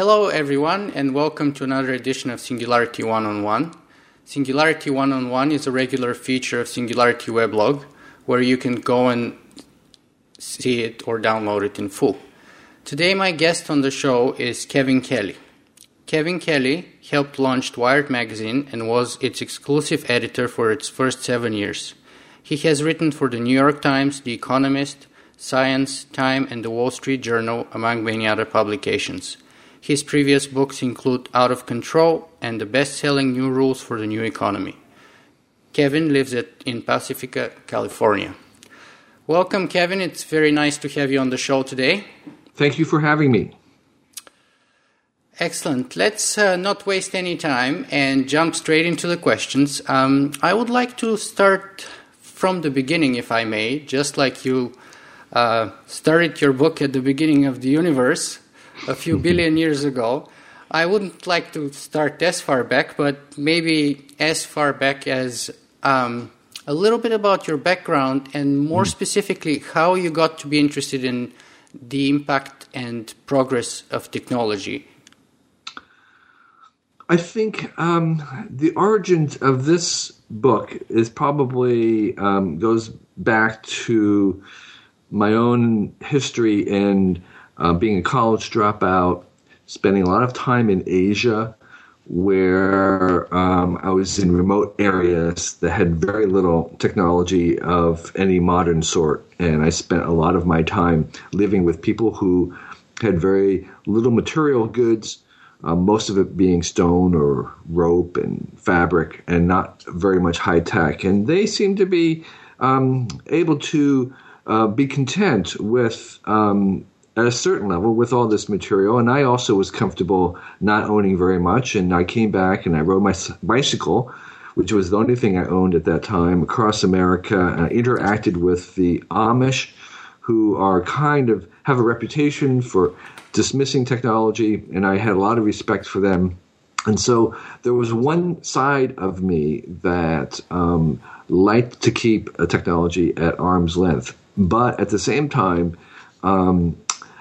Hello, everyone, and welcome to another edition of Singularity One on One. Singularity One on One is a regular feature of Singularity Weblog where you can go and see it or download it in full. Today, my guest on the show is Kevin Kelly. Kevin Kelly helped launch Wired magazine and was its exclusive editor for its first seven years. He has written for the New York Times, The Economist, Science, Time, and the Wall Street Journal, among many other publications. His previous books include Out of Control and the best selling New Rules for the New Economy. Kevin lives at, in Pacifica, California. Welcome, Kevin. It's very nice to have you on the show today. Thank you for having me. Excellent. Let's uh, not waste any time and jump straight into the questions. Um, I would like to start from the beginning, if I may, just like you uh, started your book at the beginning of the universe a few billion years ago. I wouldn't like to start as far back, but maybe as far back as um, a little bit about your background and more mm. specifically how you got to be interested in the impact and progress of technology. I think um, the origins of this book is probably um, goes back to my own history in uh, being a college dropout, spending a lot of time in Asia, where um, I was in remote areas that had very little technology of any modern sort. And I spent a lot of my time living with people who had very little material goods, uh, most of it being stone or rope and fabric, and not very much high tech. And they seemed to be um, able to uh, be content with um, at a certain level with all this material. And I also was comfortable not owning very much. And I came back and I rode my bicycle, which was the only thing I owned at that time, across America. And I interacted with the Amish, who are kind of have a reputation for dismissing technology. And I had a lot of respect for them. And so there was one side of me that um, liked to keep a technology at arm's length. But at the same time, um,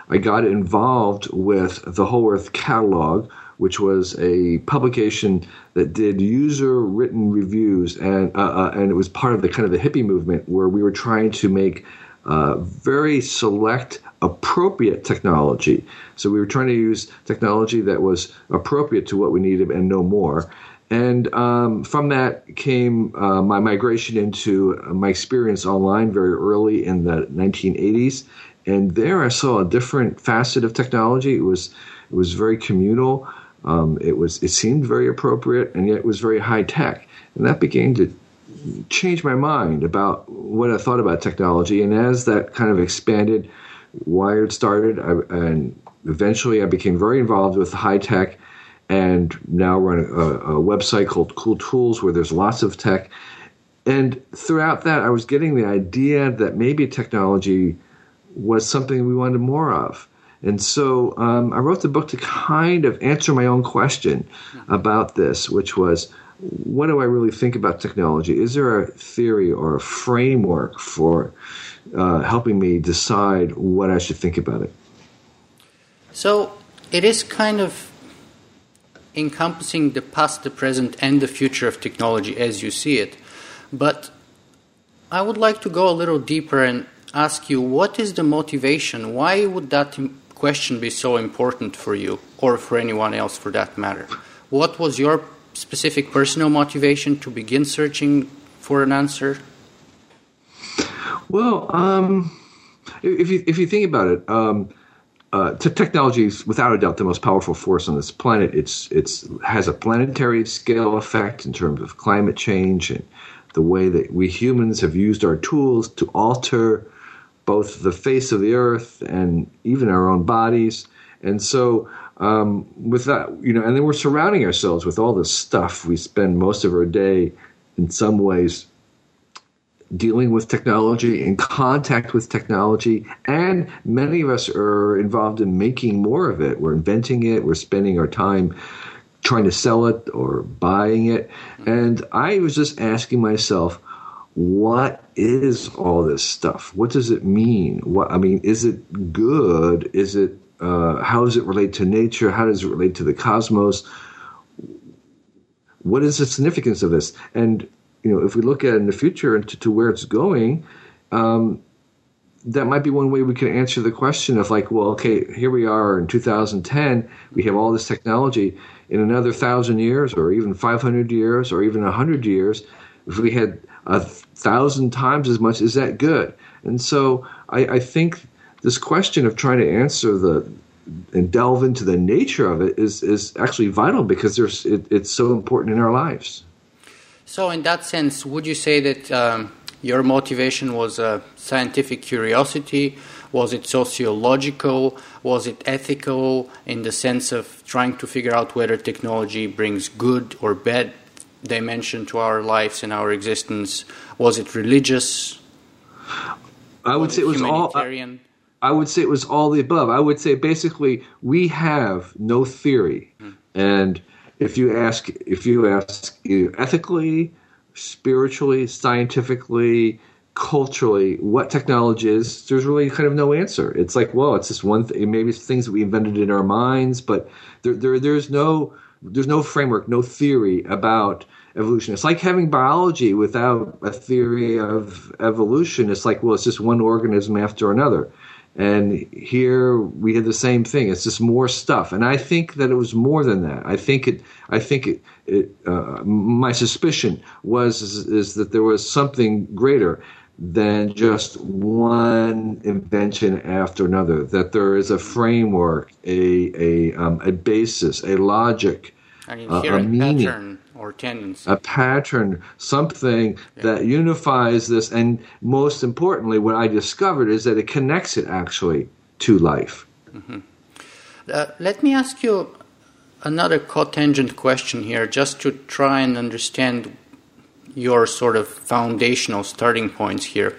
I got involved with the Whole Earth Catalog, which was a publication that did user written reviews, and uh, uh, and it was part of the kind of the hippie movement where we were trying to make uh, very select appropriate technology. So we were trying to use technology that was appropriate to what we needed and no more. And um, from that came uh, my migration into my experience online very early in the 1980s and there I saw a different facet of technology. It was it was very communal. Um, it was it seemed very appropriate, and yet it was very high tech, and that began to change my mind about what I thought about technology. And as that kind of expanded, Wired started, I, and eventually I became very involved with high tech, and now run a, a website called Cool Tools where there's lots of tech. And throughout that, I was getting the idea that maybe technology was something we wanted more of. And so um, I wrote the book to kind of answer my own question about this, which was what do I really think about technology? Is there a theory or a framework for uh, helping me decide what I should think about it? So it is kind of encompassing the past, the present, and the future of technology as you see it. But I would like to go a little deeper and ask you what is the motivation? Why would that question be so important for you or for anyone else for that matter? What was your specific personal motivation to begin searching for an answer? Well, um, if you if you think about it, um, uh, technology is without a doubt the most powerful force on this planet. It's it's has a planetary scale effect in terms of climate change and the way that we humans have used our tools to alter both the face of the earth and even our own bodies. And so, um, with that, you know, and then we're surrounding ourselves with all this stuff. We spend most of our day, in some ways, dealing with technology, in contact with technology, and many of us are involved in making more of it. We're inventing it, we're spending our time trying to sell it or buying it. And I was just asking myself, what is all this stuff? What does it mean? What I mean, is it good? Is it uh, how does it relate to nature? How does it relate to the cosmos? What is the significance of this? And you know, if we look at in the future and to, to where it's going, um, that might be one way we can answer the question of like, well, okay, here we are in 2010, we have all this technology. In another thousand years, or even 500 years, or even 100 years, if we had a thousand times as much, is that good? And so I, I think this question of trying to answer the and delve into the nature of it is is actually vital because there's it, it's so important in our lives. So, in that sense, would you say that um, your motivation was a scientific curiosity? Was it sociological? Was it ethical in the sense of trying to figure out whether technology brings good or bad dimension to our lives and our existence? Was it religious? I would say it was all. I, I, would say it was all the above. I would say basically we have no theory, mm. and if you ask if you ask ethically, spiritually, scientifically, culturally, what technology is, there's really kind of no answer. It's like, well, it's just one thing. Maybe it's things that we invented in our minds, but there, there there's no there's no framework, no theory about evolution. It's like having biology without a theory of evolution. It's like, well, it's just one organism after another. And here we had the same thing. It's just more stuff. And I think that it was more than that. I think it. I think it. it uh, my suspicion was is, is, that there was something greater than just one invention after another. That there is a framework, a a um, a basis, a logic, a meaning. pattern or tendency. A pattern, something yeah. that unifies this. And most importantly, what I discovered is that it connects it actually to life. Mm-hmm. Uh, let me ask you another cotangent question here, just to try and understand your sort of foundational starting points here.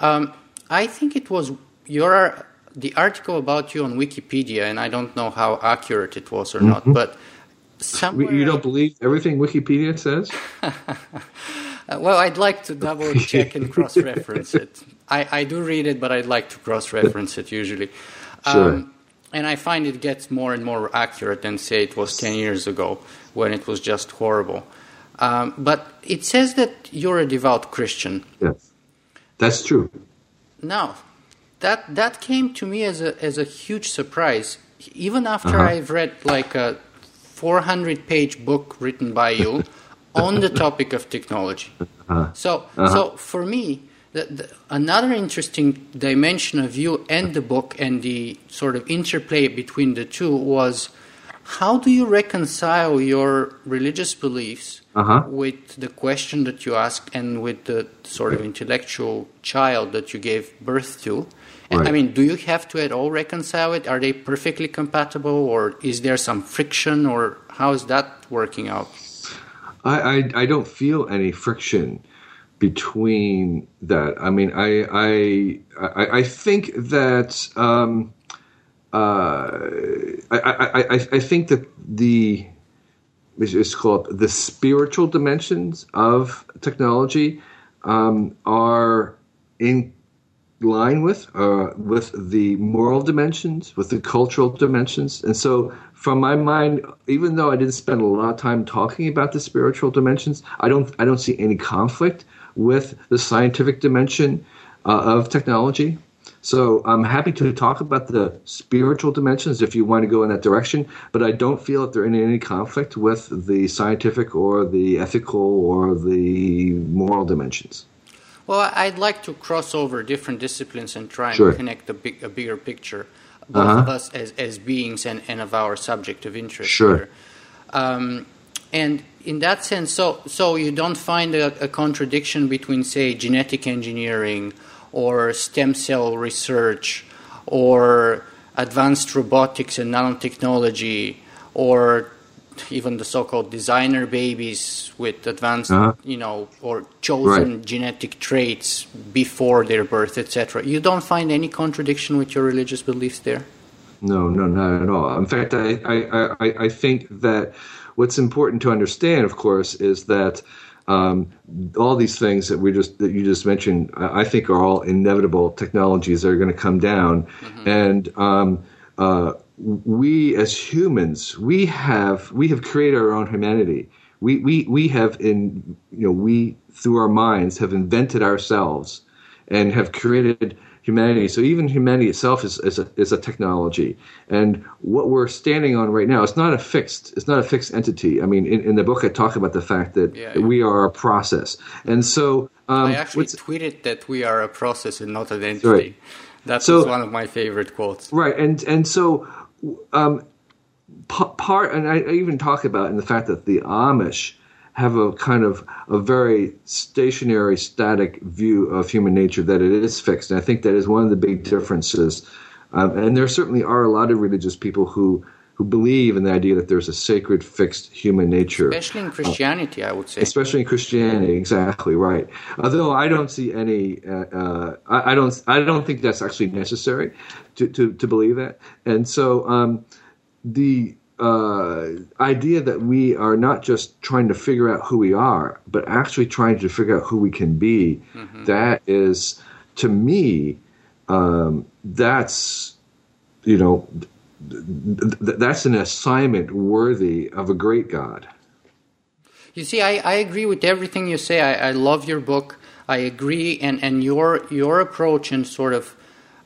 Um, I think it was your the article about you on Wikipedia, and I don't know how accurate it was or mm-hmm. not, but Somewhere... You don't believe everything Wikipedia says? well, I'd like to double check and cross reference it. I, I do read it, but I'd like to cross reference it usually. Sure. Um, and I find it gets more and more accurate than, say, it was 10 years ago when it was just horrible. Um, but it says that you're a devout Christian. Yes, that's true. Now, that, that came to me as a, as a huge surprise. Even after uh-huh. I've read like a 400 page book written by you on the topic of technology. Uh-huh. So, uh-huh. so for me, the, the, another interesting dimension of you and the book and the sort of interplay between the two was how do you reconcile your religious beliefs uh-huh. with the question that you asked and with the sort of intellectual child that you gave birth to? Right. I mean, do you have to at all reconcile it? Are they perfectly compatible, or is there some friction, or how is that working out? I, I, I don't feel any friction between that. I mean, I I I, I think that um, I, I, I I think that the it's called the spiritual dimensions of technology um, are in line with uh, with the moral dimensions, with the cultural dimensions, and so from my mind, even though I didn't spend a lot of time talking about the spiritual dimensions, I don't I don't see any conflict with the scientific dimension uh, of technology. So I'm happy to talk about the spiritual dimensions if you want to go in that direction, but I don't feel that they're in any conflict with the scientific or the ethical or the moral dimensions. Well, I'd like to cross over different disciplines and try and sure. connect a, big, a bigger picture, both uh-huh. of us as, as beings and, and of our subject of interest. Sure. Um, and in that sense, so so you don't find a, a, contradiction between, say, genetic engineering or stem cell research or advanced robotics and nanotechnology or even the so-called designer babies with advanced, uh-huh. you know, or chosen right. genetic traits before their birth, etc. You don't find any contradiction with your religious beliefs there. No, no, not at all. In fact, I, I, I, I think that what's important to understand, of course, is that um, all these things that we just that you just mentioned, I think, are all inevitable technologies that are going to come down, mm-hmm. and um, uh, we as humans, we have we have created our own humanity. We we we have in you know we through our minds have invented ourselves and have created humanity. So even humanity itself is, is, a, is a technology. And what we're standing on right now, it's not a fixed, it's not a fixed entity. I mean, in, in the book, I talk about the fact that, yeah, yeah. we are a process. And so, um, I actually tweeted that we are a process and not an entity. Right. That's so, one of my favorite quotes. Right. And, and so, um, part, and I, I even talk about in the fact that the Amish, have a kind of a very stationary, static view of human nature that it is fixed. And I think that is one of the big differences. Um, and there certainly are a lot of religious people who who believe in the idea that there's a sacred, fixed human nature. Especially in Christianity, uh, I would say. Especially in Christianity, exactly right. Although I don't see any, uh, uh, I, I, don't, I don't think that's actually necessary to, to, to believe that. And so um, the uh, idea that we are not just trying to figure out who we are, but actually trying to figure out who we can be. Mm-hmm. That is, to me, um, that's you know, th- th- that's an assignment worthy of a great God. You see, I, I agree with everything you say. I, I love your book. I agree, and, and your your approach and sort of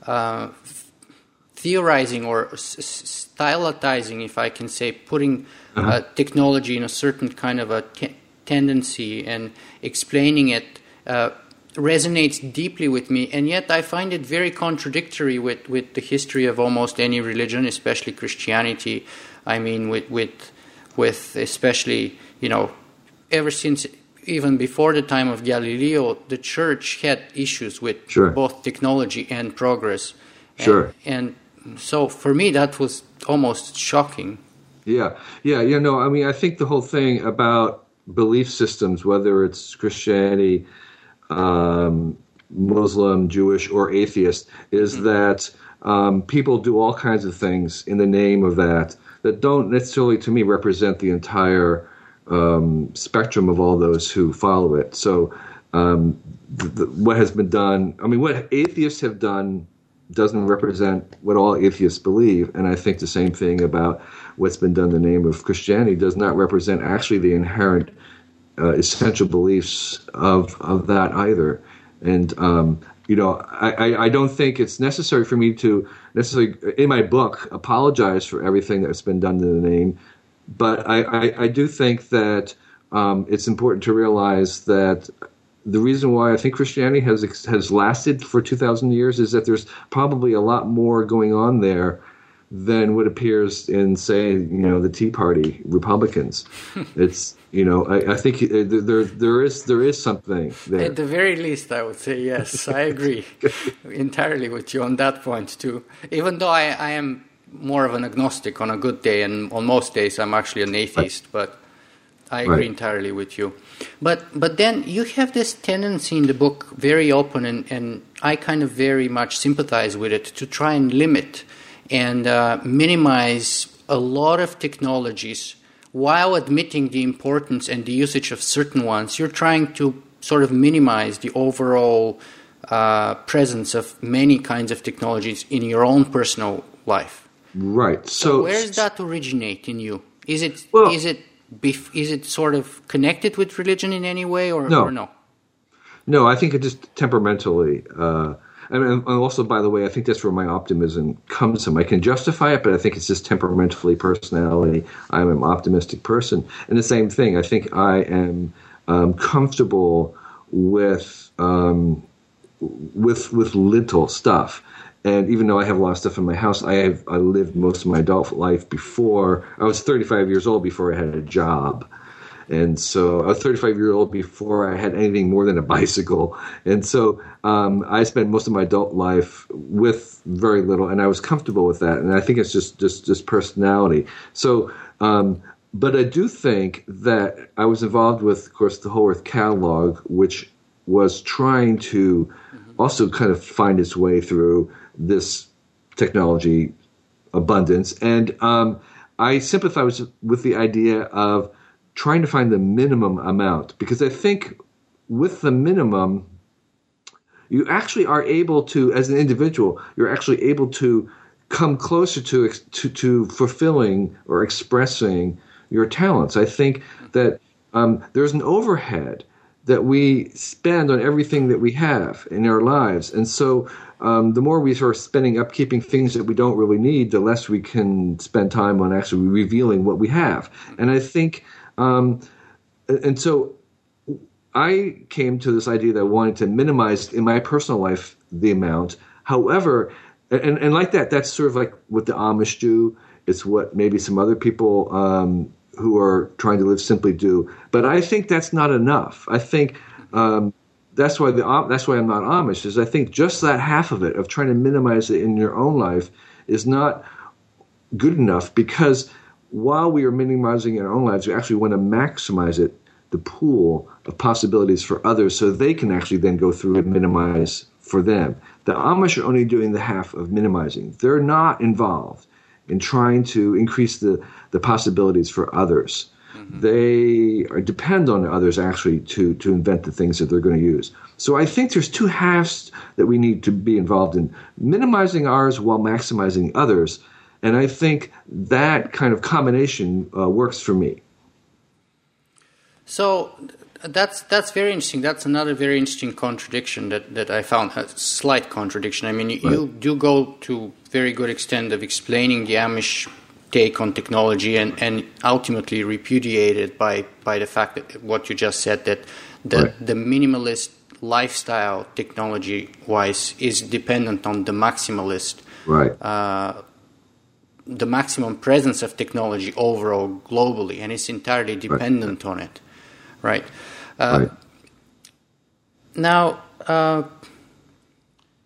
uh, theorizing or stylatizing, if I can say, putting uh-huh. uh, technology in a certain kind of a t- tendency and explaining it uh, resonates deeply with me. And yet, I find it very contradictory with, with the history of almost any religion, especially Christianity. I mean, with with with especially you know, ever since even before the time of Galileo, the church had issues with sure. both technology and progress. Sure. And, and so for me that was almost shocking. Yeah. Yeah you know i mean i think the whole thing about belief systems whether it's christianity um, muslim jewish or atheist is mm-hmm. that um, people do all kinds of things in the name of that that don't necessarily to me represent the entire um, spectrum of all those who follow it. So um, the, the, what has been done i mean what atheists have done doesn't represent what all atheists believe. And I think the same thing about what's been done in the name of Christianity does not represent actually the inherent uh, essential beliefs of of that either. And um, you know, I, I don't think it's necessary for me to necessarily in my book apologize for everything that's been done in the name, but I, I, I do think that um, it's important to realize that the reason why I think Christianity has has lasted for two thousand years is that there's probably a lot more going on there than what appears in, say, you know, the Tea Party Republicans. it's you know, I, I, think uh, there there is there is something there. At the very least, I would say yes. I agree entirely with you on that point too. Even though I, I am more of an agnostic on a good day, and on most days I'm actually an atheist, but I agree right. entirely with you. But but then you have this tendency in the book, very open, and, and I kind of very much sympathize with it, to try and limit and uh, minimize a lot of technologies while admitting the importance and the usage of certain ones. You're trying to sort of minimize the overall uh, presence of many kinds of technologies in your own personal life. Right. So, so where does that originate in you? Is it well, is it is it sort of connected with religion in any way, or no? Or no? No, I think it just temperamentally. Uh, and, also, by the way, I think that's where my optimism comes from. I can justify it, but I think it's just temperamentally, personality. I'm an optimistic person, and the same thing. I think I am um, comfortable with um, with with little stuff. And even though I have a lot of stuff in my house, I have I lived most of my adult life before I was 35 years old before I had a job. And so I was 35 years old before I had anything more than a bicycle. And so um, I spent most of my adult life with very little, and I was comfortable with that. And I think it's just just just personality. So, um, but I do think that I was involved with, of course, the Whole Earth Catalog, which was trying to also kind of find its way through this technology abundance. And um, I sympathize with the idea of trying to find the minimum amount because I think with the minimum, you actually are able to, as an individual, you're actually able to come closer to, to, to fulfilling or expressing your talents. I think that um, there's an overhead that we spend on everything that we have in our lives. And so um, the more we start spending upkeeping things that we don't really need, the less we can spend time on actually revealing what we have. And I think, um, and so I came to this idea that I wanted to minimize in my personal life the amount. However, and, and like that, that's sort of like what the Amish do. It's what maybe some other people um, who are trying to live simply do. But I think that's not enough. I think um, that's why the uh, that's why I'm not Amish. Is I think just that half of it of trying to minimize it in your own life is not good enough because while we are minimizing in our own lives, we actually want to maximize it, the pool of possibilities for others, so they can actually then go through and minimize for them. The Amish are only doing the half of minimizing. They're not involved in trying to increase the, the possibilities for others. Mm-hmm. They depend on others actually to, to invent the things that they're going to use. So I think there's two halves that we need to be involved in minimizing ours while maximizing others. And I think that kind of combination uh, works for me. So that's that's very interesting. That's another very interesting contradiction that, that I found a slight contradiction. I mean, you, right. you do go to very good extent of explaining the Amish take on technology and, and ultimately repudiated by, by the fact that what you just said that the, right. the minimalist lifestyle technology wise is dependent on the maximalist right uh, the maximum presence of technology overall globally and it's entirely dependent right. on it right, uh, right. now uh,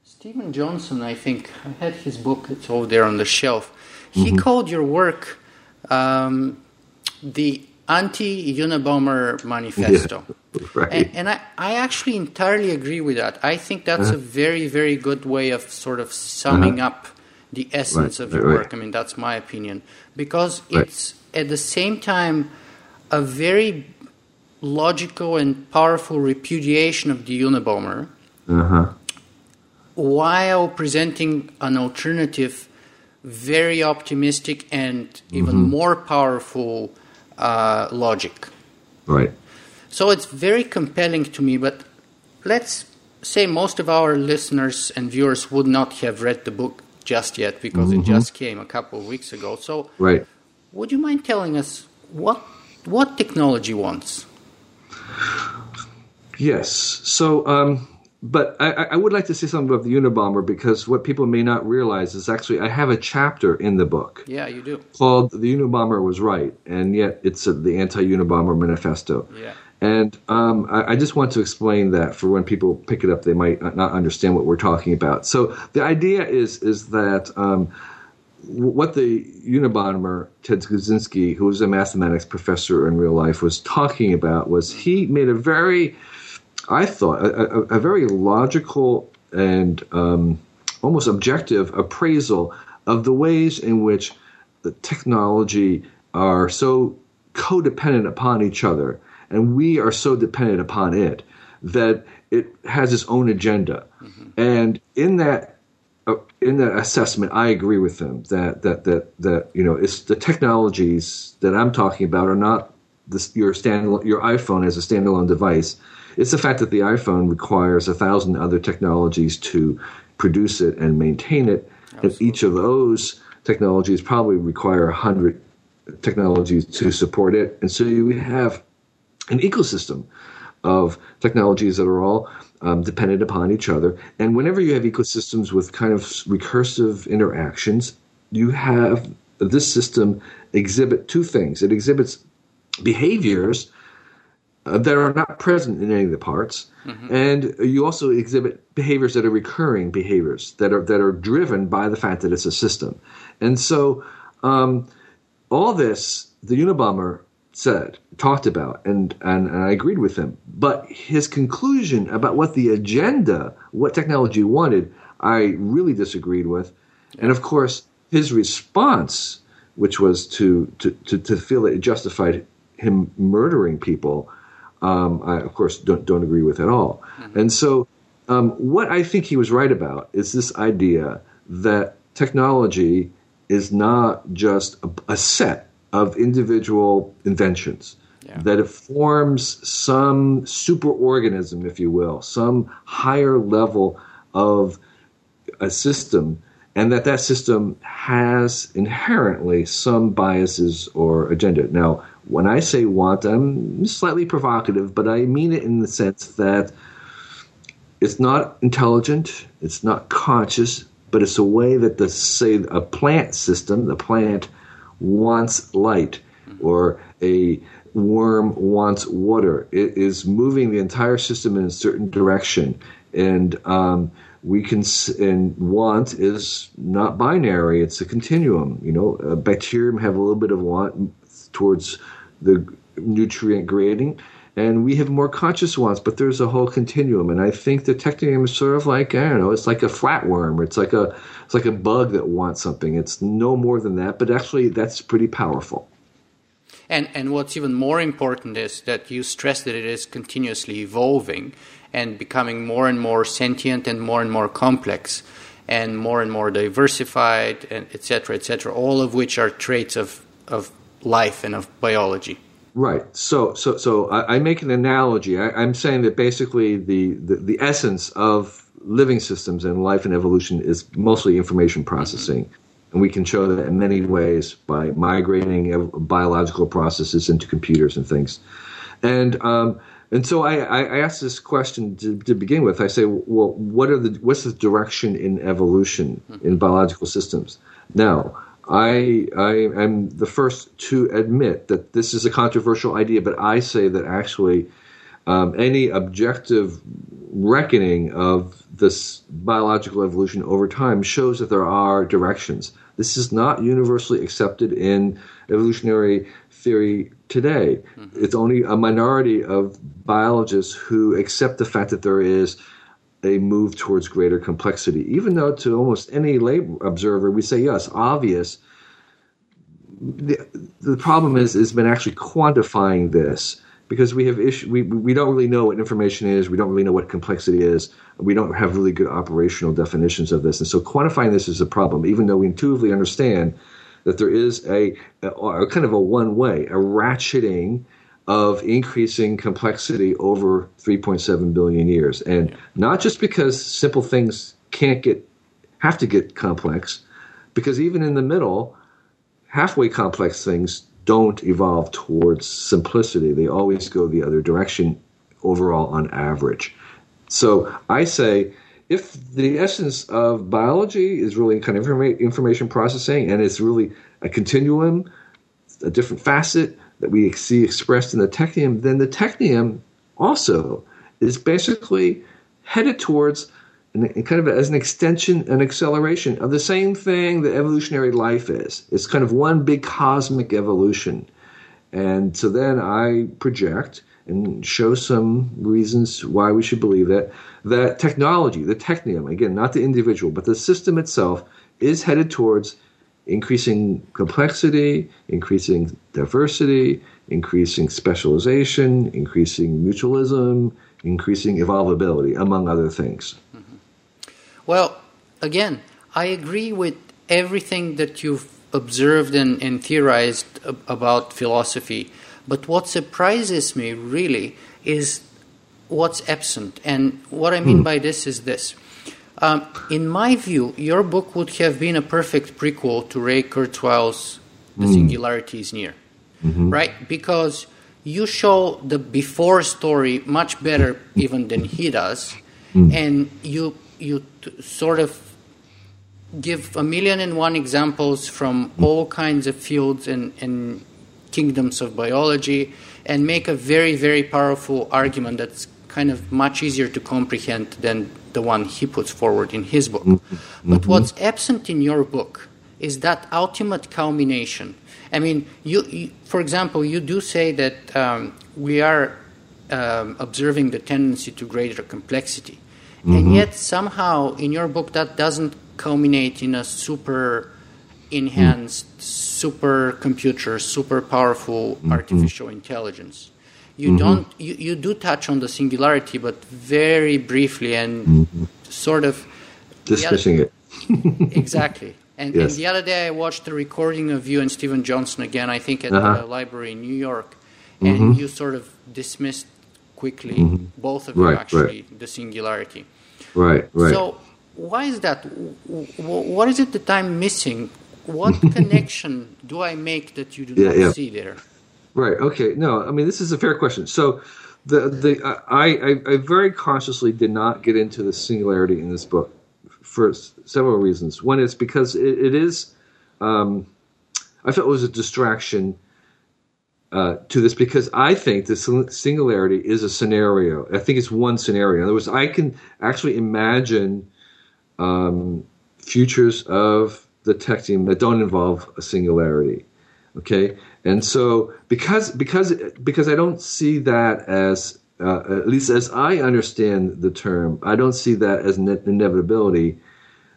Steven Johnson I think I had his book it's over there on the shelf he mm-hmm. called your work um, the anti Unabomber manifesto. Yeah, right. And, and I, I, actually entirely agree with that. I think that's uh-huh. a very, very good way of sort of summing uh-huh. up the essence right. of your right. work. I mean, that's my opinion. Because it's at the same time a very logical and powerful repudiation of the Unabomber uh-huh. while presenting an alternative very optimistic and even mm-hmm. more powerful uh, logic. Right. So it's very compelling to me, but let's say most of our listeners and viewers would not have read the book just yet because mm-hmm. it just came a couple of weeks ago. So, right. would you mind telling us what what technology wants? Yes. So, um, but I, I, would like to say something about the Unabomber because what people may not realize is actually I have a chapter in the book. Yeah, you do. Called "The Unabomber Was Right," and yet it's a, the Anti-Unabomber Manifesto. Yeah. And um, I, I, just want to explain that for when people pick it up, they might not understand what we're talking about. So the idea is is that um, what the Unabomber Ted Kaczynski, who was a mathematics professor in real life, was talking about was he made a very I thought, a, a, a very logical and um, almost objective appraisal of the ways in which the technology are so codependent upon each other, and we are so dependent upon it that it has its own agenda. Mm-hmm. And in that uh, in that assessment, I agree with them that that that that you know it's the technologies that I'm talking about are not this, your stand your iPhone as a standalone device it's the fact that the iPhone requires a thousand other technologies to produce it and maintain it, Absolutely. and each of those technologies probably require a hundred technologies to support it, and so you have an ecosystem of technologies that are all um, dependent upon each other. And whenever you have ecosystems with kind of recursive interactions, you have this system exhibit two things. It exhibits behaviors that are not present in any of the parts, mm-hmm. and you also exhibit behaviors that are recurring behaviors that are that are driven by the fact that it's a system, and so um, all this the Unabomber said talked about, and, and and I agreed with him, but his conclusion about what the agenda, what technology wanted, I really disagreed with, and of course his response, which was to to to, to feel that it justified him murdering people um, I of course don't don't agree with at all. Mm-hmm. And so, um, what I think he was right about is this idea that technology is not just a, a set of individual inventions. Yeah. That it forms some superorganism, if you will, some higher level of a system, and that that system has inherently some biases or agenda. Now, when I say want, I'm slightly provocative, but I mean it in the sense that it's not intelligent, it's not conscious, but it's a way that the say a plant system, the plant wants light, or a worm wants water. It is moving the entire system in a certain direction, and um, we can and want is not binary; it's a continuum. You know, a bacterium have a little bit of want towards the nutrient gradient and we have more conscious ones, but there's a whole continuum. And I think the technium is sort of like I don't know, it's like a flatworm, or it's like a it's like a bug that wants something. It's no more than that, but actually that's pretty powerful. And and what's even more important is that you stress that it is continuously evolving and becoming more and more sentient and more and more complex and more and more diversified and etc etc all of which are traits of of life and of biology Right. So, so, so I, I make an analogy. I, am saying that basically the, the, the, essence of living systems and life and evolution is mostly information processing. And we can show that in many ways by migrating biological processes into computers and things. And, um, and so I, I asked this question to, to, begin with. I say, well, what are the, what's the direction in evolution in biological systems? Now, I, I am the first to admit that this is a controversial idea, but I say that actually um, any objective reckoning of this biological evolution over time shows that there are directions. This is not universally accepted in evolutionary theory today. Mm-hmm. It's only a minority of biologists who accept the fact that there is a move towards greater complexity. Even though to almost any lay observer, we say, yes, obvious. The, the problem is, has been actually quantifying this because we have issue, we, we don't really know what information is. We don't really know what complexity is. We don't have really good operational definitions of this. And so quantifying this is a problem, even though we intuitively understand that there is a, a, a kind of a one way, a ratcheting of increasing complexity over 3.7 billion years. And not just because simple things can't get, have to get complex, because even in the middle, halfway complex things don't evolve towards simplicity. They always go the other direction overall on average. So I say, if the essence of biology is really kind of information processing and it's really a continuum, a different facet, that we see expressed in the technium, then the technium also is basically headed towards an, kind of as an extension, an acceleration of the same thing that evolutionary life is. It's kind of one big cosmic evolution. And so then I project and show some reasons why we should believe that that technology, the technium, again, not the individual, but the system itself, is headed towards increasing complexity, increasing diversity, increasing specialization, increasing mutualism, increasing evolvability, among other things. Mm-hmm. Well, again, I agree with everything that you've observed and, and theorized about philosophy. But what surprises me really is what's absent. And what I mean hmm. by this is this um, in my view, your book would have been a perfect prequel to Ray Kurzweil's The mm. Singularity is Near, mm-hmm. right? Because you show the before story much better even than he does, mm. and you you t- sort of give a million and one examples from mm. all kinds of fields and, and kingdoms of biology, and make a very very powerful argument that's kind of much easier to comprehend than the one he puts forward in his book. Mm-hmm. But what's absent in your book is that ultimate culmination. I mean, you, you for example, you do say that um, we are um, observing the tendency to greater complexity, mm-hmm. and yet somehow in your book that doesn't culminate in a super enhanced mm. super computer, super powerful mm-hmm. artificial intelligence you mm-hmm. don't you, you do touch on the singularity but very briefly and mm-hmm. sort of dismissing it exactly And, Yes. and the other day I watched a recording of you and Steven Johnson again, I think at Uh-huh. the library in New York, and you sort of dismissed quickly, both of you Right, right. actually, the singularity. Right, right. So, why is that? What is it that I'm missing? What connection do I make that you do Yeah, not yeah. see there? Right. Okay. No, I mean this is a fair question. So, the the I, I I very consciously did not get into the singularity in this book for several reasons. One is because it, it is, um, I felt it was a distraction uh, to this because I think the singularity is a scenario. I think it's one scenario. In other words, I can actually imagine um, futures of the technium that don't involve a singularity. Okay, and so because because because I don't see that as uh, at least as I understand the term, I don't see that as an inevitability.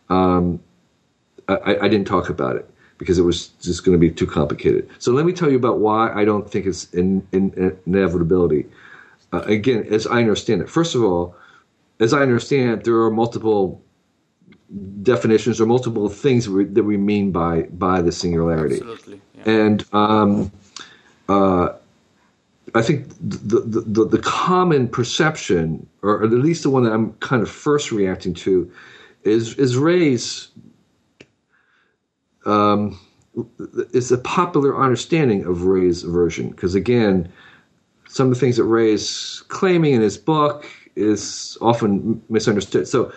Um, I, I didn't talk about it because it was just going to be too complicated. So let me tell you about why I don't think it's in, in, in inevitability. Uh, again, as I understand it, first of all, as I understand it, there are multiple definitions or multiple things that we, that we mean by by the singularity. Absolutely. Yeah. And um, uh, I think the, the, the, the common perception, or at least the one that I'm kind of first reacting to, is is Ray's. Um, is a popular understanding of Ray's version because again, some of the things that Ray is claiming in his book is often misunderstood. So,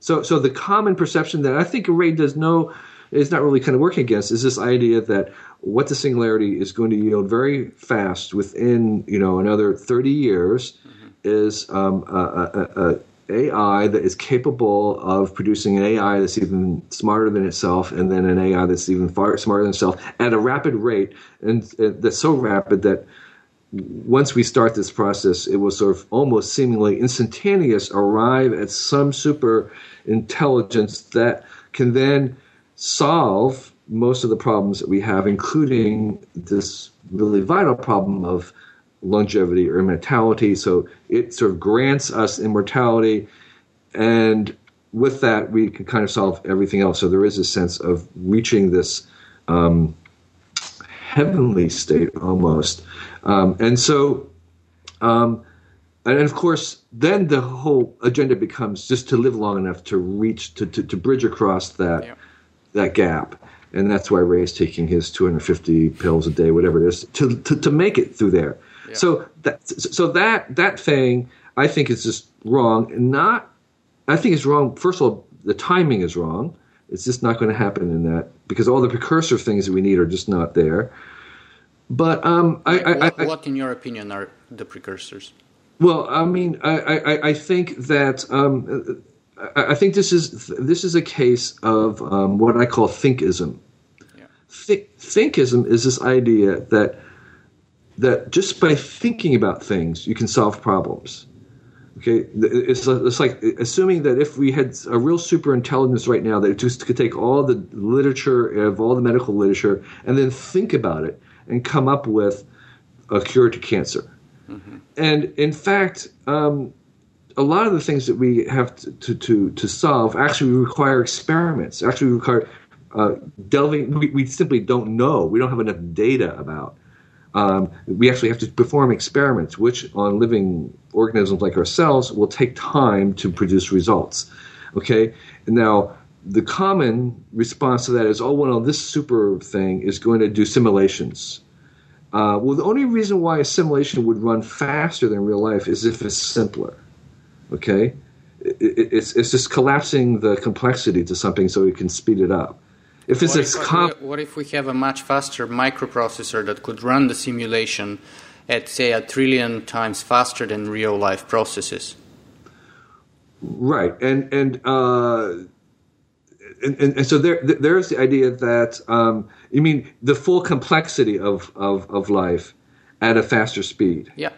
so, so the common perception that I think Ray does know is not really kind of working against is this idea that what the singularity is going to yield very fast within you know another 30 years is um, a, a, a AI that is capable of producing an AI that's even smarter than itself, and then an AI that's even far smarter than itself at a rapid rate, and uh, that's so rapid that once we start this process, it will sort of almost seemingly instantaneous arrive at some super intelligence that can then solve most of the problems that we have, including this really vital problem of longevity or immortality. So it sort of grants us immortality, and with that, we can kind of solve everything else. So there is a sense of reaching this um, heavenly state almost. Um, and so, um, and of course, then the whole agenda becomes just to live long enough to reach, to, to, to bridge across that, Yeah. that gap. And that's why Ray is taking his 250 pills a day, whatever it is, to, to, to make it through there. So that, so that, that thing, I think is just wrong. Not, I think it's wrong. First of all, the timing is wrong. It's just not going to happen in that because all the precursor things that we need are just not there. But um, I, I, what, I, what, in your opinion, are the precursors? well, I mean, I, I, I think that um, I I think this is this is a case of um, what I call thinkism. Yeah. Thi- thinkism is this idea that that just by thinking about things, you can solve problems. Okay, it's it's like assuming that if we had a real super intelligence right now that it just could take all the literature of all the medical literature and then think about it and come up with a cure to cancer. And in fact, um, a lot of the things that we have to, to, to, to solve actually require experiments, actually require uh, delving. We, we simply don't know. We don't have enough data about. Um, we actually have to perform experiments, which on living organisms like ourselves will take time to produce results. Okay, now the common response to that is, oh, well, this super thing is going to do simulations. Uh, well, the only reason why a simulation would run faster than real life is if it's simpler. Okay, it, it, it's it's just collapsing the complexity to something so it can speed it up. If it's What as if, what if we have a much faster microprocessor that could run the simulation at, say, a trillion times faster than real life processes? Right, and and uh, and, and, and so there there's the idea that um, you mean the full complexity of, of of life at a faster speed. Yeah.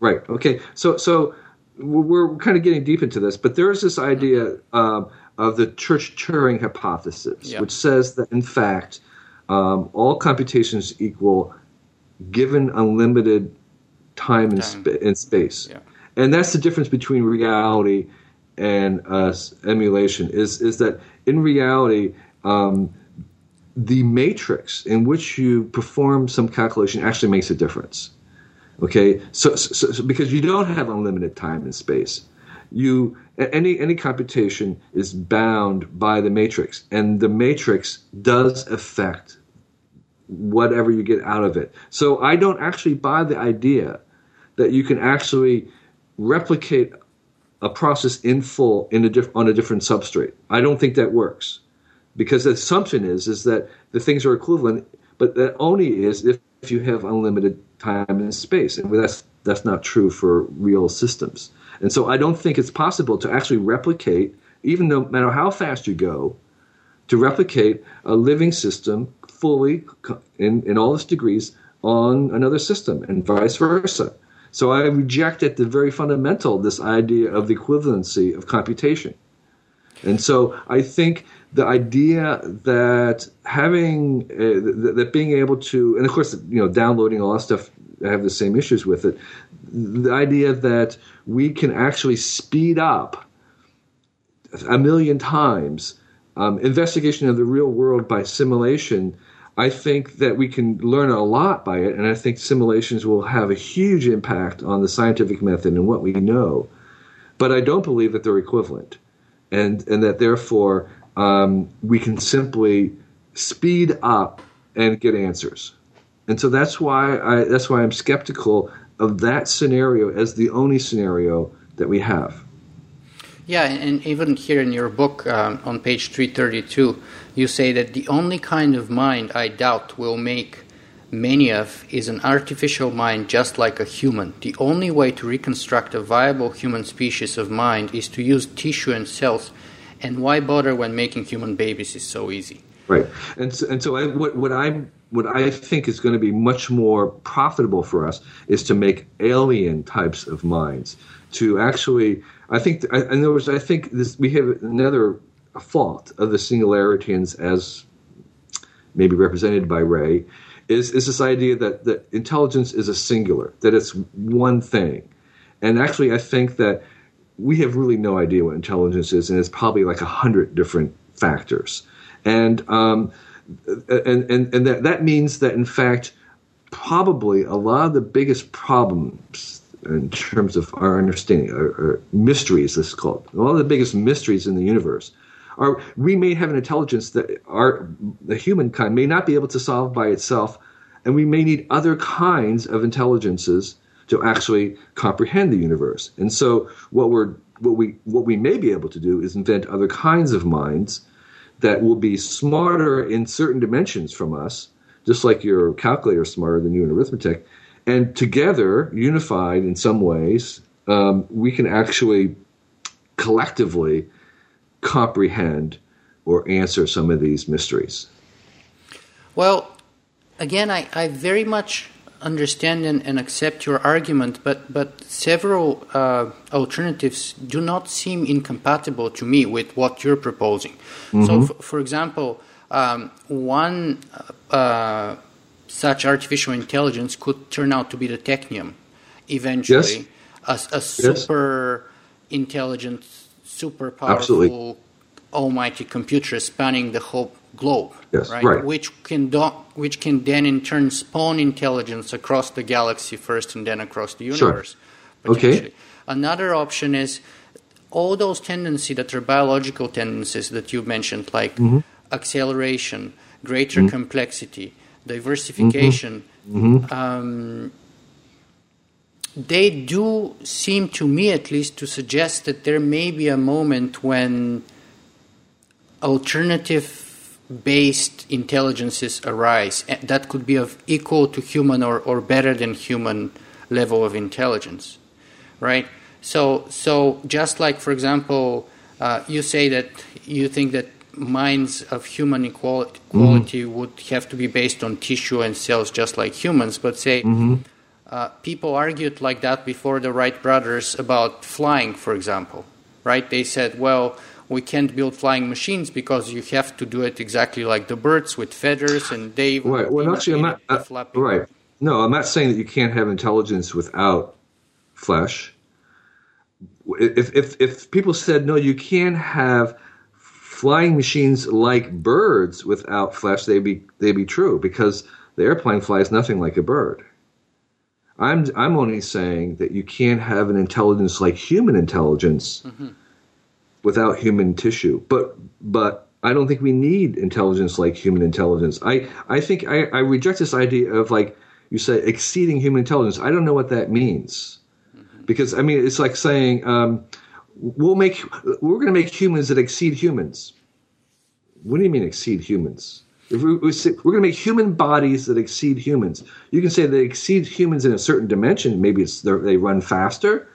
Right. Okay. So so we're kind of getting deep into this, but there is this idea um, of the Church Turing hypothesis, which says that in fact um, all computations equal given unlimited time and, Time. spa- and space, Yeah. and that's the difference between reality and uh, emulation. Is is that in reality um, the matrix in which you perform some calculation actually makes a difference. Okay, so, so, so because you don't have unlimited time and space, you any any computation is bound by the matrix, and the matrix does affect whatever you get out of it. So I don't actually buy the idea that you can actually replicate a process in full in a diff- on a different substrate. I don't think that works because the assumption is is that the things are equivalent, but that only is if, if you have unlimited time and space, and that's that's not true for real systems. And so I don't think it's possible to actually replicate, even no matter how fast you go, to replicate a living system fully in, in all its degrees on another system and vice versa. So I reject at the very fundamental this idea of the equivalency of computation. And so I think the idea that having uh, that being able to and of course you know downloading all that stuff I have the same issues with it the idea that we can actually speed up a million times um, investigation of the real world by simulation I think that we can learn a lot by it, and I think simulations will have a huge impact on the scientific method and what we know. But I don't believe that they're equivalent, and and that therefore um, we can simply speed up and get answers. And so that's why I, that's why I'm skeptical of that scenario as the only scenario that we have. Yeah, and even here in your book um, on page 332, you say that the only kind of mind I doubt will make many of is an artificial mind just like a human. The only way to reconstruct a viable human species of mind is to use tissue and cells. And why bother when making human babies is so easy? Right. And so, and so I, what, what I'm what I think is going to be much more profitable for us is to make alien types of minds. To actually, I think, in other words, I think this we have another fault of the singularians as maybe represented by Ray is, is this idea that, that intelligence is a singular, that it's one thing. And actually, I think that we have really no idea what intelligence is, and it's probably like a hundred different factors. And, um, and, and, and that, that means that, in fact, probably a lot of the biggest problems in terms of our understanding, or, or mysteries, this is called, a lot of the biggest mysteries in the universe are we may have an intelligence that our the humankind may not be able to solve by itself, and we may need other kinds of intelligences to actually comprehend the universe. And so what we're what we what we may be able to do is invent other kinds of minds that will be smarter in certain dimensions from us, just like your calculator is smarter than you in arithmetic. And together, unified in some ways, um, we can actually collectively comprehend or answer some of these mysteries? Well, again, I, I very much understand and, and, accept your argument, but, but several uh, alternatives do not seem incompatible to me with what you're proposing. Mm-hmm. So, f- for example, um, one uh, such artificial intelligence could turn out to be the technium eventually, yes. a, a super yes. intelligent super powerful, Absolutely. almighty computer spanning the whole globe, yes, right? right? Which can do- which can then in turn spawn intelligence across the galaxy first, and then across the universe. Sure. Okay. Another option is all those tendencies that are biological tendencies that you mentioned, like mm-hmm. acceleration, greater mm-hmm. complexity, diversification. Mm-hmm. Um, they do seem to me at least to suggest that there may be a moment when alternative based intelligences arise that could be of equal to human or, or better than human level of intelligence right so so just like for example uh, you say that you think that minds of human equality, equality mm-hmm. would have to be based on tissue and cells just like humans but say mm-hmm uh, people argued like that before the Wright brothers about flying, for example. Right? They said, well, we can't build flying machines because you have to do it exactly like the birds with feathers and they. Right. Well, actually, I'm not. Uh, right. No, I'm not saying that you can't have intelligence without flesh. If if if people said no, you can't have flying machines like birds without flesh, they be they be true because the airplane flies nothing like a bird. I'm I'm only saying that you can't have an intelligence like human intelligence mm-hmm. Without human tissue. But but I don't think we need intelligence like human intelligence. I I think I, I reject this idea of like you say exceeding human intelligence. I don't know what that means mm-hmm. because I mean it's like saying um, we'll make we're going to make humans that exceed humans. What do you mean exceed humans? If we, we say, we're going to make human bodies that exceed humans. You can say they exceed humans in a certain dimension. Maybe it's they run faster,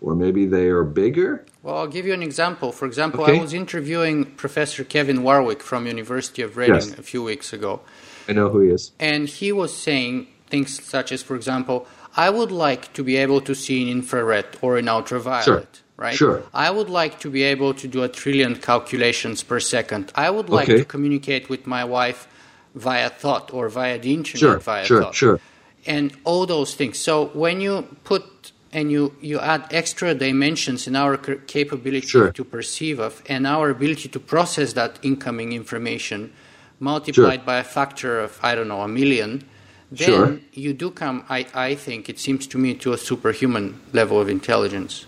or maybe they are bigger. Well, I'll give you an example. For example, okay. I was interviewing Professor Kevin Warwick from University of Reading yes. a few weeks ago. I know who he is. And he was saying things such as, for example, I would like to be able to see in infrared or in ultraviolet. Sure right? Sure. I would like to be able to do a trillion calculations per second. I would like okay. to communicate with my wife via thought or via the internet sure, via sure, thought. Sure. And all those things. So when you put and you, you add extra dimensions in our capability sure. to perceive of and our ability to process that incoming information multiplied sure. by a factor of I don't know a million, then sure. you do come I, I think it seems to me to a superhuman level of intelligence.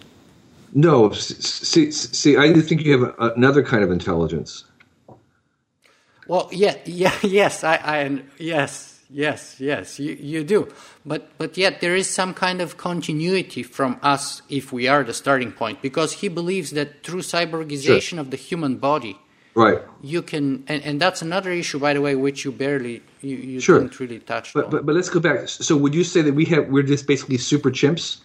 No, see, see, I think you have another kind of intelligence. Well, yeah, yeah, yes, I, I, yes, yes, yes, you, you do, but but yet there is some kind of continuity from us if we are the starting point, because he believes that through cyborgization sure. of the human body, right, you can, and, and that's another issue, by the way, which you barely, you, you sure. didn't really touch but, on. But but let's go back. So would you say that we have we're just basically super chimps?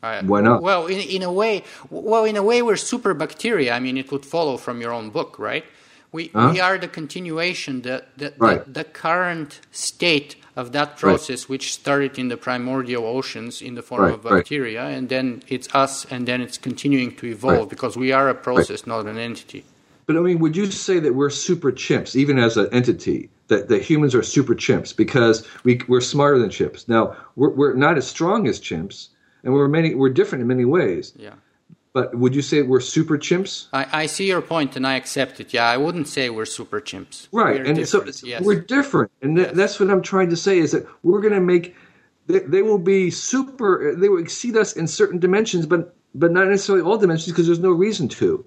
Uh, Why not? Well, in, in a way, well, in a way, we're super bacteria. I mean, it would follow from your own book, right? We huh? we are the continuation, the the, right. the, the current state of that process, right. which started in the primordial oceans in the form right, of bacteria, and then it's us, and then it's continuing to evolve because we are a process, not an entity. But I mean, would you say that we're super chimps, even as an entity? That, that humans are super chimps because we, we're smarter than chimps. Now, we're, we're not as strong as chimps, and we're many we're different in many ways. Yeah. But would you say we're super chimps? I, I see your point and I accept it. Yeah, I wouldn't say we're super chimps. Right, we're and so yes. we're different, and th- yes. that's what I'm trying to say is that we're going to make they, they, will be super. They will exceed us in certain dimensions, but but not necessarily all dimensions because there's no reason to.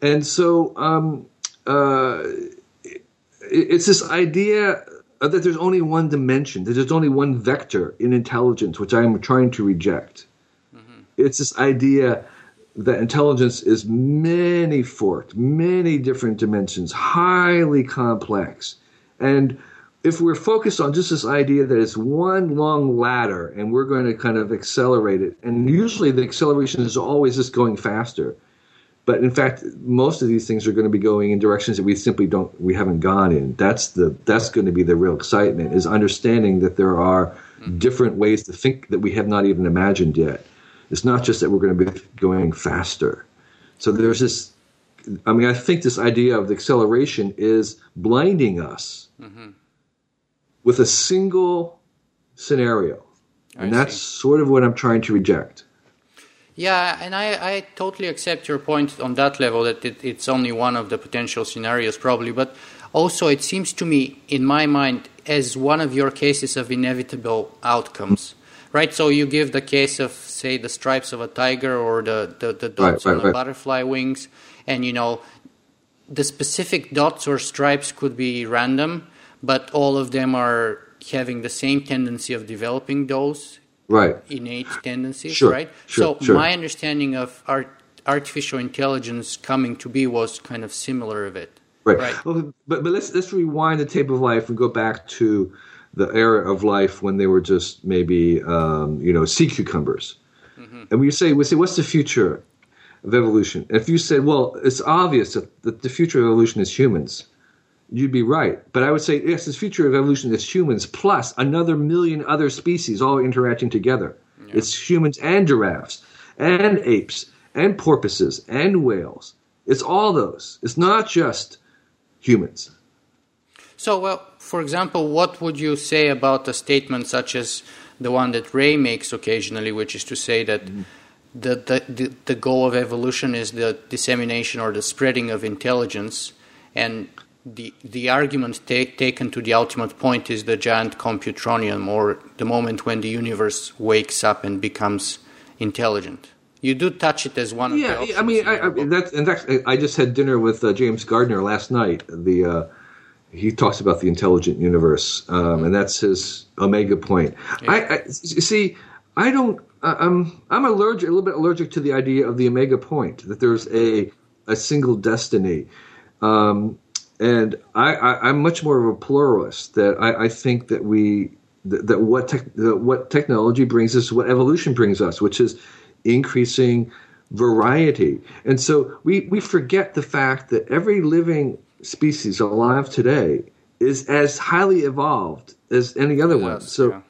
And so um, uh, it, it's this idea that there's only one dimension, that there's only one vector in intelligence, which I'm trying to reject. Mm-hmm. It's this idea that intelligence is many forked, many different dimensions, highly complex. And if we're focused on just this idea that it's one long ladder and we're going to kind of accelerate it, and usually the acceleration is always just going faster but in fact, most of these things are going to be going in directions that we simply don't, we haven't gone in. That's the that's going to be the real excitement is understanding that there are mm-hmm. different ways to think that we have not even imagined yet. It's not just that we're going to be going faster. So there's this. I mean, I think this idea of the acceleration is blinding us mm-hmm. with a single scenario, and that's sort of what I'm trying to reject. Yeah, and I, I totally accept your point on that level that it, it's only one of the potential scenarios, probably. But also, it seems to me, in my mind, as one of your cases of inevitable outcomes. Right, so you give the case of, say, the stripes of a tiger or the, the, the dots right, right, on right. butterfly wings, and you know, the specific dots or stripes could be random, but all of them are having the same tendency of developing those right. innate tendencies, sure, right? Sure, so sure. my understanding of art, artificial intelligence coming to be was kind of similar of it. Right. right. Well, but but let's let's rewind the tape of life and go back to the era of life when they were just maybe um, you know sea cucumbers. Mm-hmm. And we say we say what's the future of evolution? And if you said, well, it's obvious that, that the future of evolution is humans you'd be right. But I would say, yes, the future of evolution is humans plus another million other species all interacting together. Yeah. It's humans and giraffes and apes and porpoises and whales. It's all those. It's not just humans. So, well, for example, what would you say about a statement such as the one that Ray makes occasionally, which is to say that mm-hmm. the, the, the, the goal of evolution is the dissemination or the spreading of intelligence, and the the argument take, taken to the ultimate point is the giant computronium, or the moment when the universe wakes up and becomes intelligent. You do touch it as one yeah, of the I mean, I, I, that's in fact, I just had dinner with uh, James Gardner last night. The uh, he talks about the intelligent universe, um, and that's his omega point. Yeah. I, I see. I don't. I'm I'm allergic, a little bit allergic to the idea of the omega point that there's a a single destiny. Um, and I, am much more of a pluralist. That I, I think that we that, that what tech, that what technology brings us, what evolution brings us, which is increasing variety. And so we we forget the fact that every living species alive today is as highly evolved as any other yes, one. So, yeah.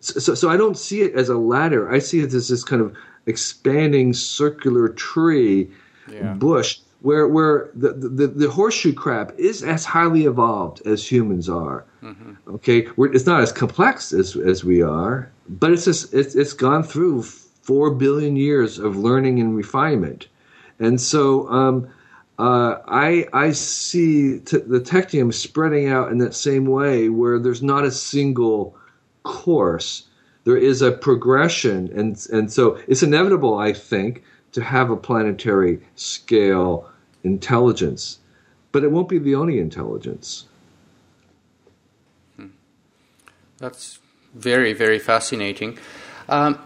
so so I don't see it as a ladder. I see it as this kind of expanding circular tree yeah. bush where where the, the, the horseshoe crab is as highly evolved as humans are. Mm-hmm. Okay, we're, it's not as complex as as we are, but it's just it's it's gone through four billion years of learning and refinement, and so. Um, uh, I I see t- the technium spreading out in that same way, where there's not a single course. There is a progression, and and so it's inevitable, I think, to have a planetary scale intelligence, but it won't be the only intelligence. Hmm. That's very, very fascinating. Um,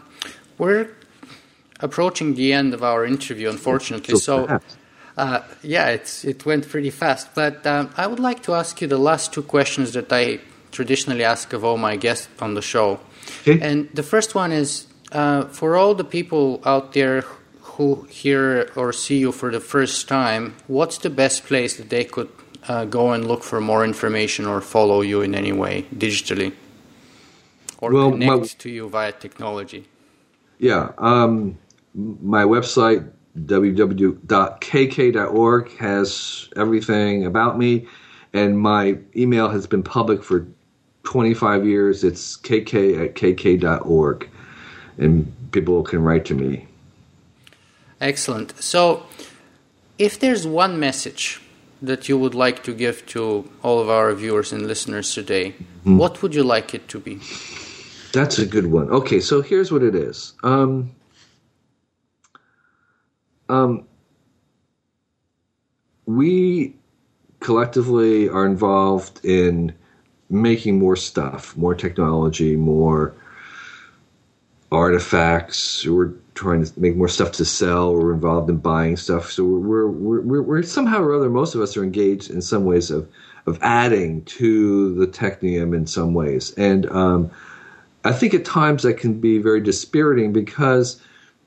we're approaching the end of our interview, unfortunately. So, so uh, yeah, it's it went pretty fast. But um, I would like to ask you the last two questions that I traditionally ask of all my guests on the show. Okay. And the first one is uh, for all the people out there who hear or see you for the first time, what's the best place that they could uh, go and look for more information or follow you in any way digitally or well, connect my, to you via technology? Yeah, um, my website www.kk.org has everything about me, and my email has been public for 25 years. It's kk at kk.org, and people can write to me. Excellent. So, if there's one message that you would like to give to all of our viewers and listeners today, mm-hmm. what would you like it to be? That's a good one. Okay, so here's what it is. Um, um, we collectively are involved in making more stuff, more technology, more artifacts. We're trying to make more stuff to sell. We're involved in buying stuff. So we're we're we're, we're somehow or other. Most of us are engaged in some ways of of adding to the technium in some ways, and um, I think at times that can be very dispiriting because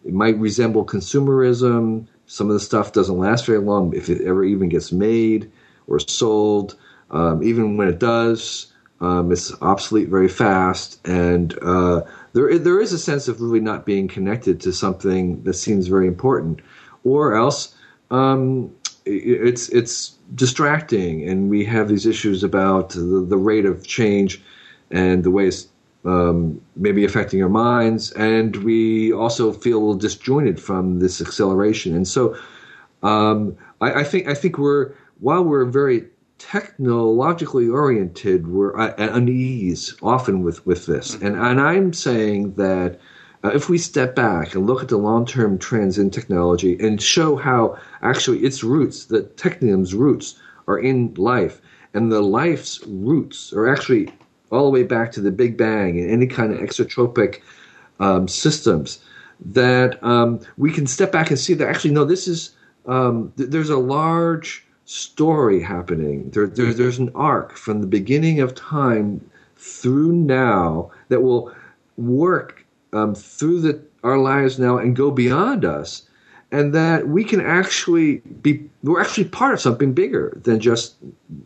it might resemble consumerism. Some of the stuff doesn't last very long if it ever even gets made or sold. Um, even when it does, um, it's obsolete very fast, and uh, there there is a sense of really not being connected to something that seems very important, or else um, it's it's distracting, and we have these issues about the, the rate of change and the way it's um, maybe affecting our minds, and we also feel a little disjointed from this acceleration. And so, um, I, I think I think we're while we're very technologically oriented, we're at unease often with, with this. Mm-hmm. And, and I'm saying that uh, if we step back and look at the long term trends in technology and show how actually its roots, the technium's roots, are in life, and the life's roots are actually all the way back to the Big Bang and any kind of exotropic um, systems, that um, we can step back and see that actually, no, this is, um, th- there's a large story happening. There, there, there's an arc from the beginning of time through now that will work um, through the, our lives now and go beyond us. And that we can actually be, we're actually part of something bigger than just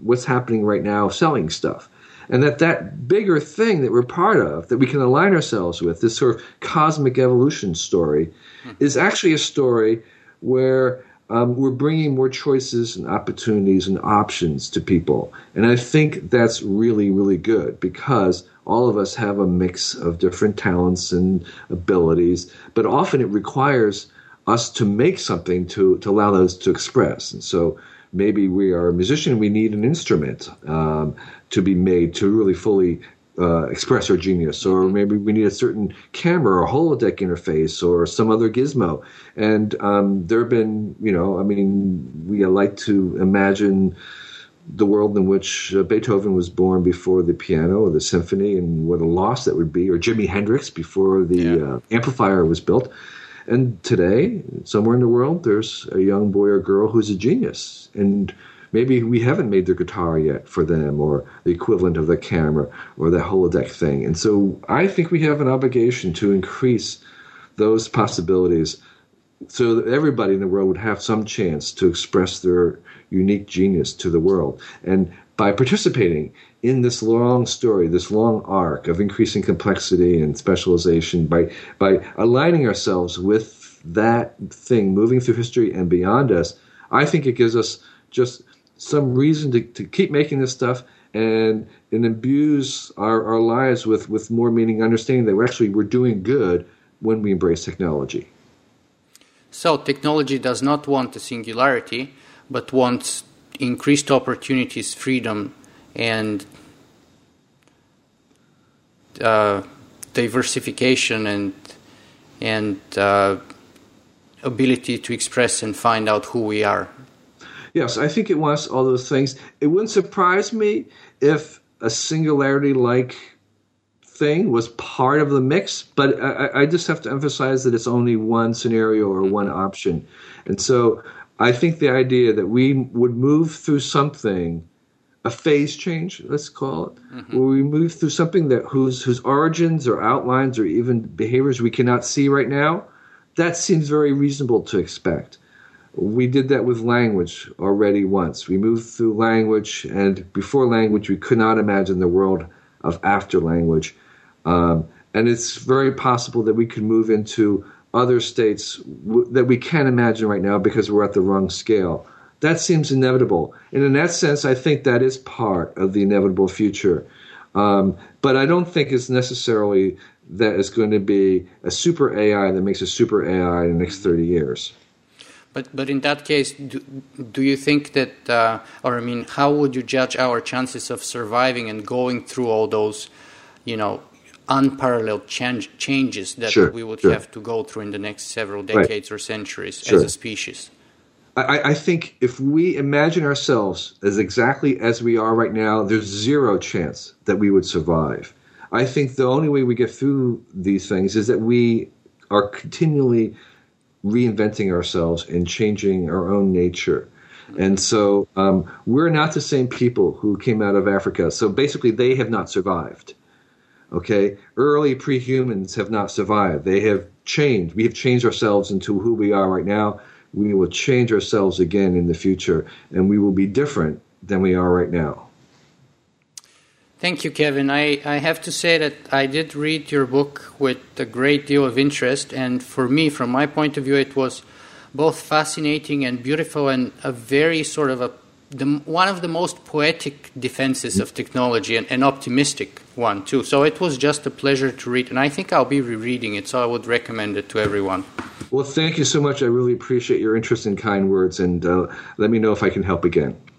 what's happening right now selling stuff. And that that bigger thing that we're part of, that we can align ourselves with, this sort of cosmic evolution story, hmm. is actually a story where um, we're bringing more choices and opportunities and options to people. And I think that's really, really good because all of us have a mix of different talents and abilities, but often it requires us to make something to, to allow those to express. And so maybe we are a musician, we need an instrument um, to be made to really fully uh, express our genius, or maybe we need a certain camera or holodeck interface or some other gizmo. And um, there have been, you know, I mean, we like to imagine the world in which uh, Beethoven was born before the piano or the symphony, and what a loss that would be, or Jimi Hendrix before the yeah. uh, amplifier was built. And today, somewhere in the world, there's a young boy or girl who's a genius, and maybe we haven't made the guitar yet for them or the equivalent of the camera or the holodeck thing. And so I think we have an obligation to increase those possibilities so that everybody in the world would have some chance to express their unique genius to the world. And by participating in this long story, this long arc of increasing complexity and specialization, by by aligning ourselves with that thing moving through history and beyond us, I think it gives us just some reason to, to keep making this stuff and and imbues our, our lives with, with more meaning, understanding that we're actually we're doing good when we embrace technology. So technology does not want a singularity, but wants increased opportunities, freedom, and uh, diversification and and uh, ability to express and find out who we are. Yes, I think it wants all those things. It wouldn't surprise me if a singularity like thing was part of the mix, but I, I, just have to emphasize that it's only one scenario or one option. And so I think the idea that we would move through something, a phase change, let's call it, mm-hmm. where we move through something that whose whose origins or outlines or even behaviors we cannot see right now, that seems very reasonable to expect. We did that with language already once. We moved through language, and before language, we could not imagine the world of after language. Um, and it's very possible that we could move into other states w- that we can't imagine right now because we're at the wrong scale. That seems inevitable. And in that sense, I think that is part of the inevitable future. Um, but I don't think it's necessarily that it's going to be a super AI that makes a super AI in the next 30 years. But but in that case, do, do you think that, uh, or I mean, how would you judge our chances of surviving and going through all those, you know, unparalleled change, changes that sure, we would sure. have to go through in the next several decades right. or centuries sure. as a species? I, I, think if we imagine ourselves as exactly as we are right now, there's zero chance that we would survive. I think the only way we get through these things is that we are continually reinventing ourselves and changing our own nature. And so um, we're not the same people who came out of Africa. So basically, they have not survived. Okay, early prehumans have not survived. They have changed. We have changed ourselves into who we are right now. We will change ourselves again in the future, and we will be different than we are right now. Thank you, Kevin. I, I have to say that I did read your book with a great deal of interest, and for me, from my point of view, it was both fascinating and beautiful, and a very sort of a the, one of the most poetic defenses of technology and an optimistic one too. So it was just a pleasure to read, and I think I'll be rereading it. So I would recommend it to everyone. Well, thank you so much. I really appreciate your interest and kind words, and uh, let me know if I can help again.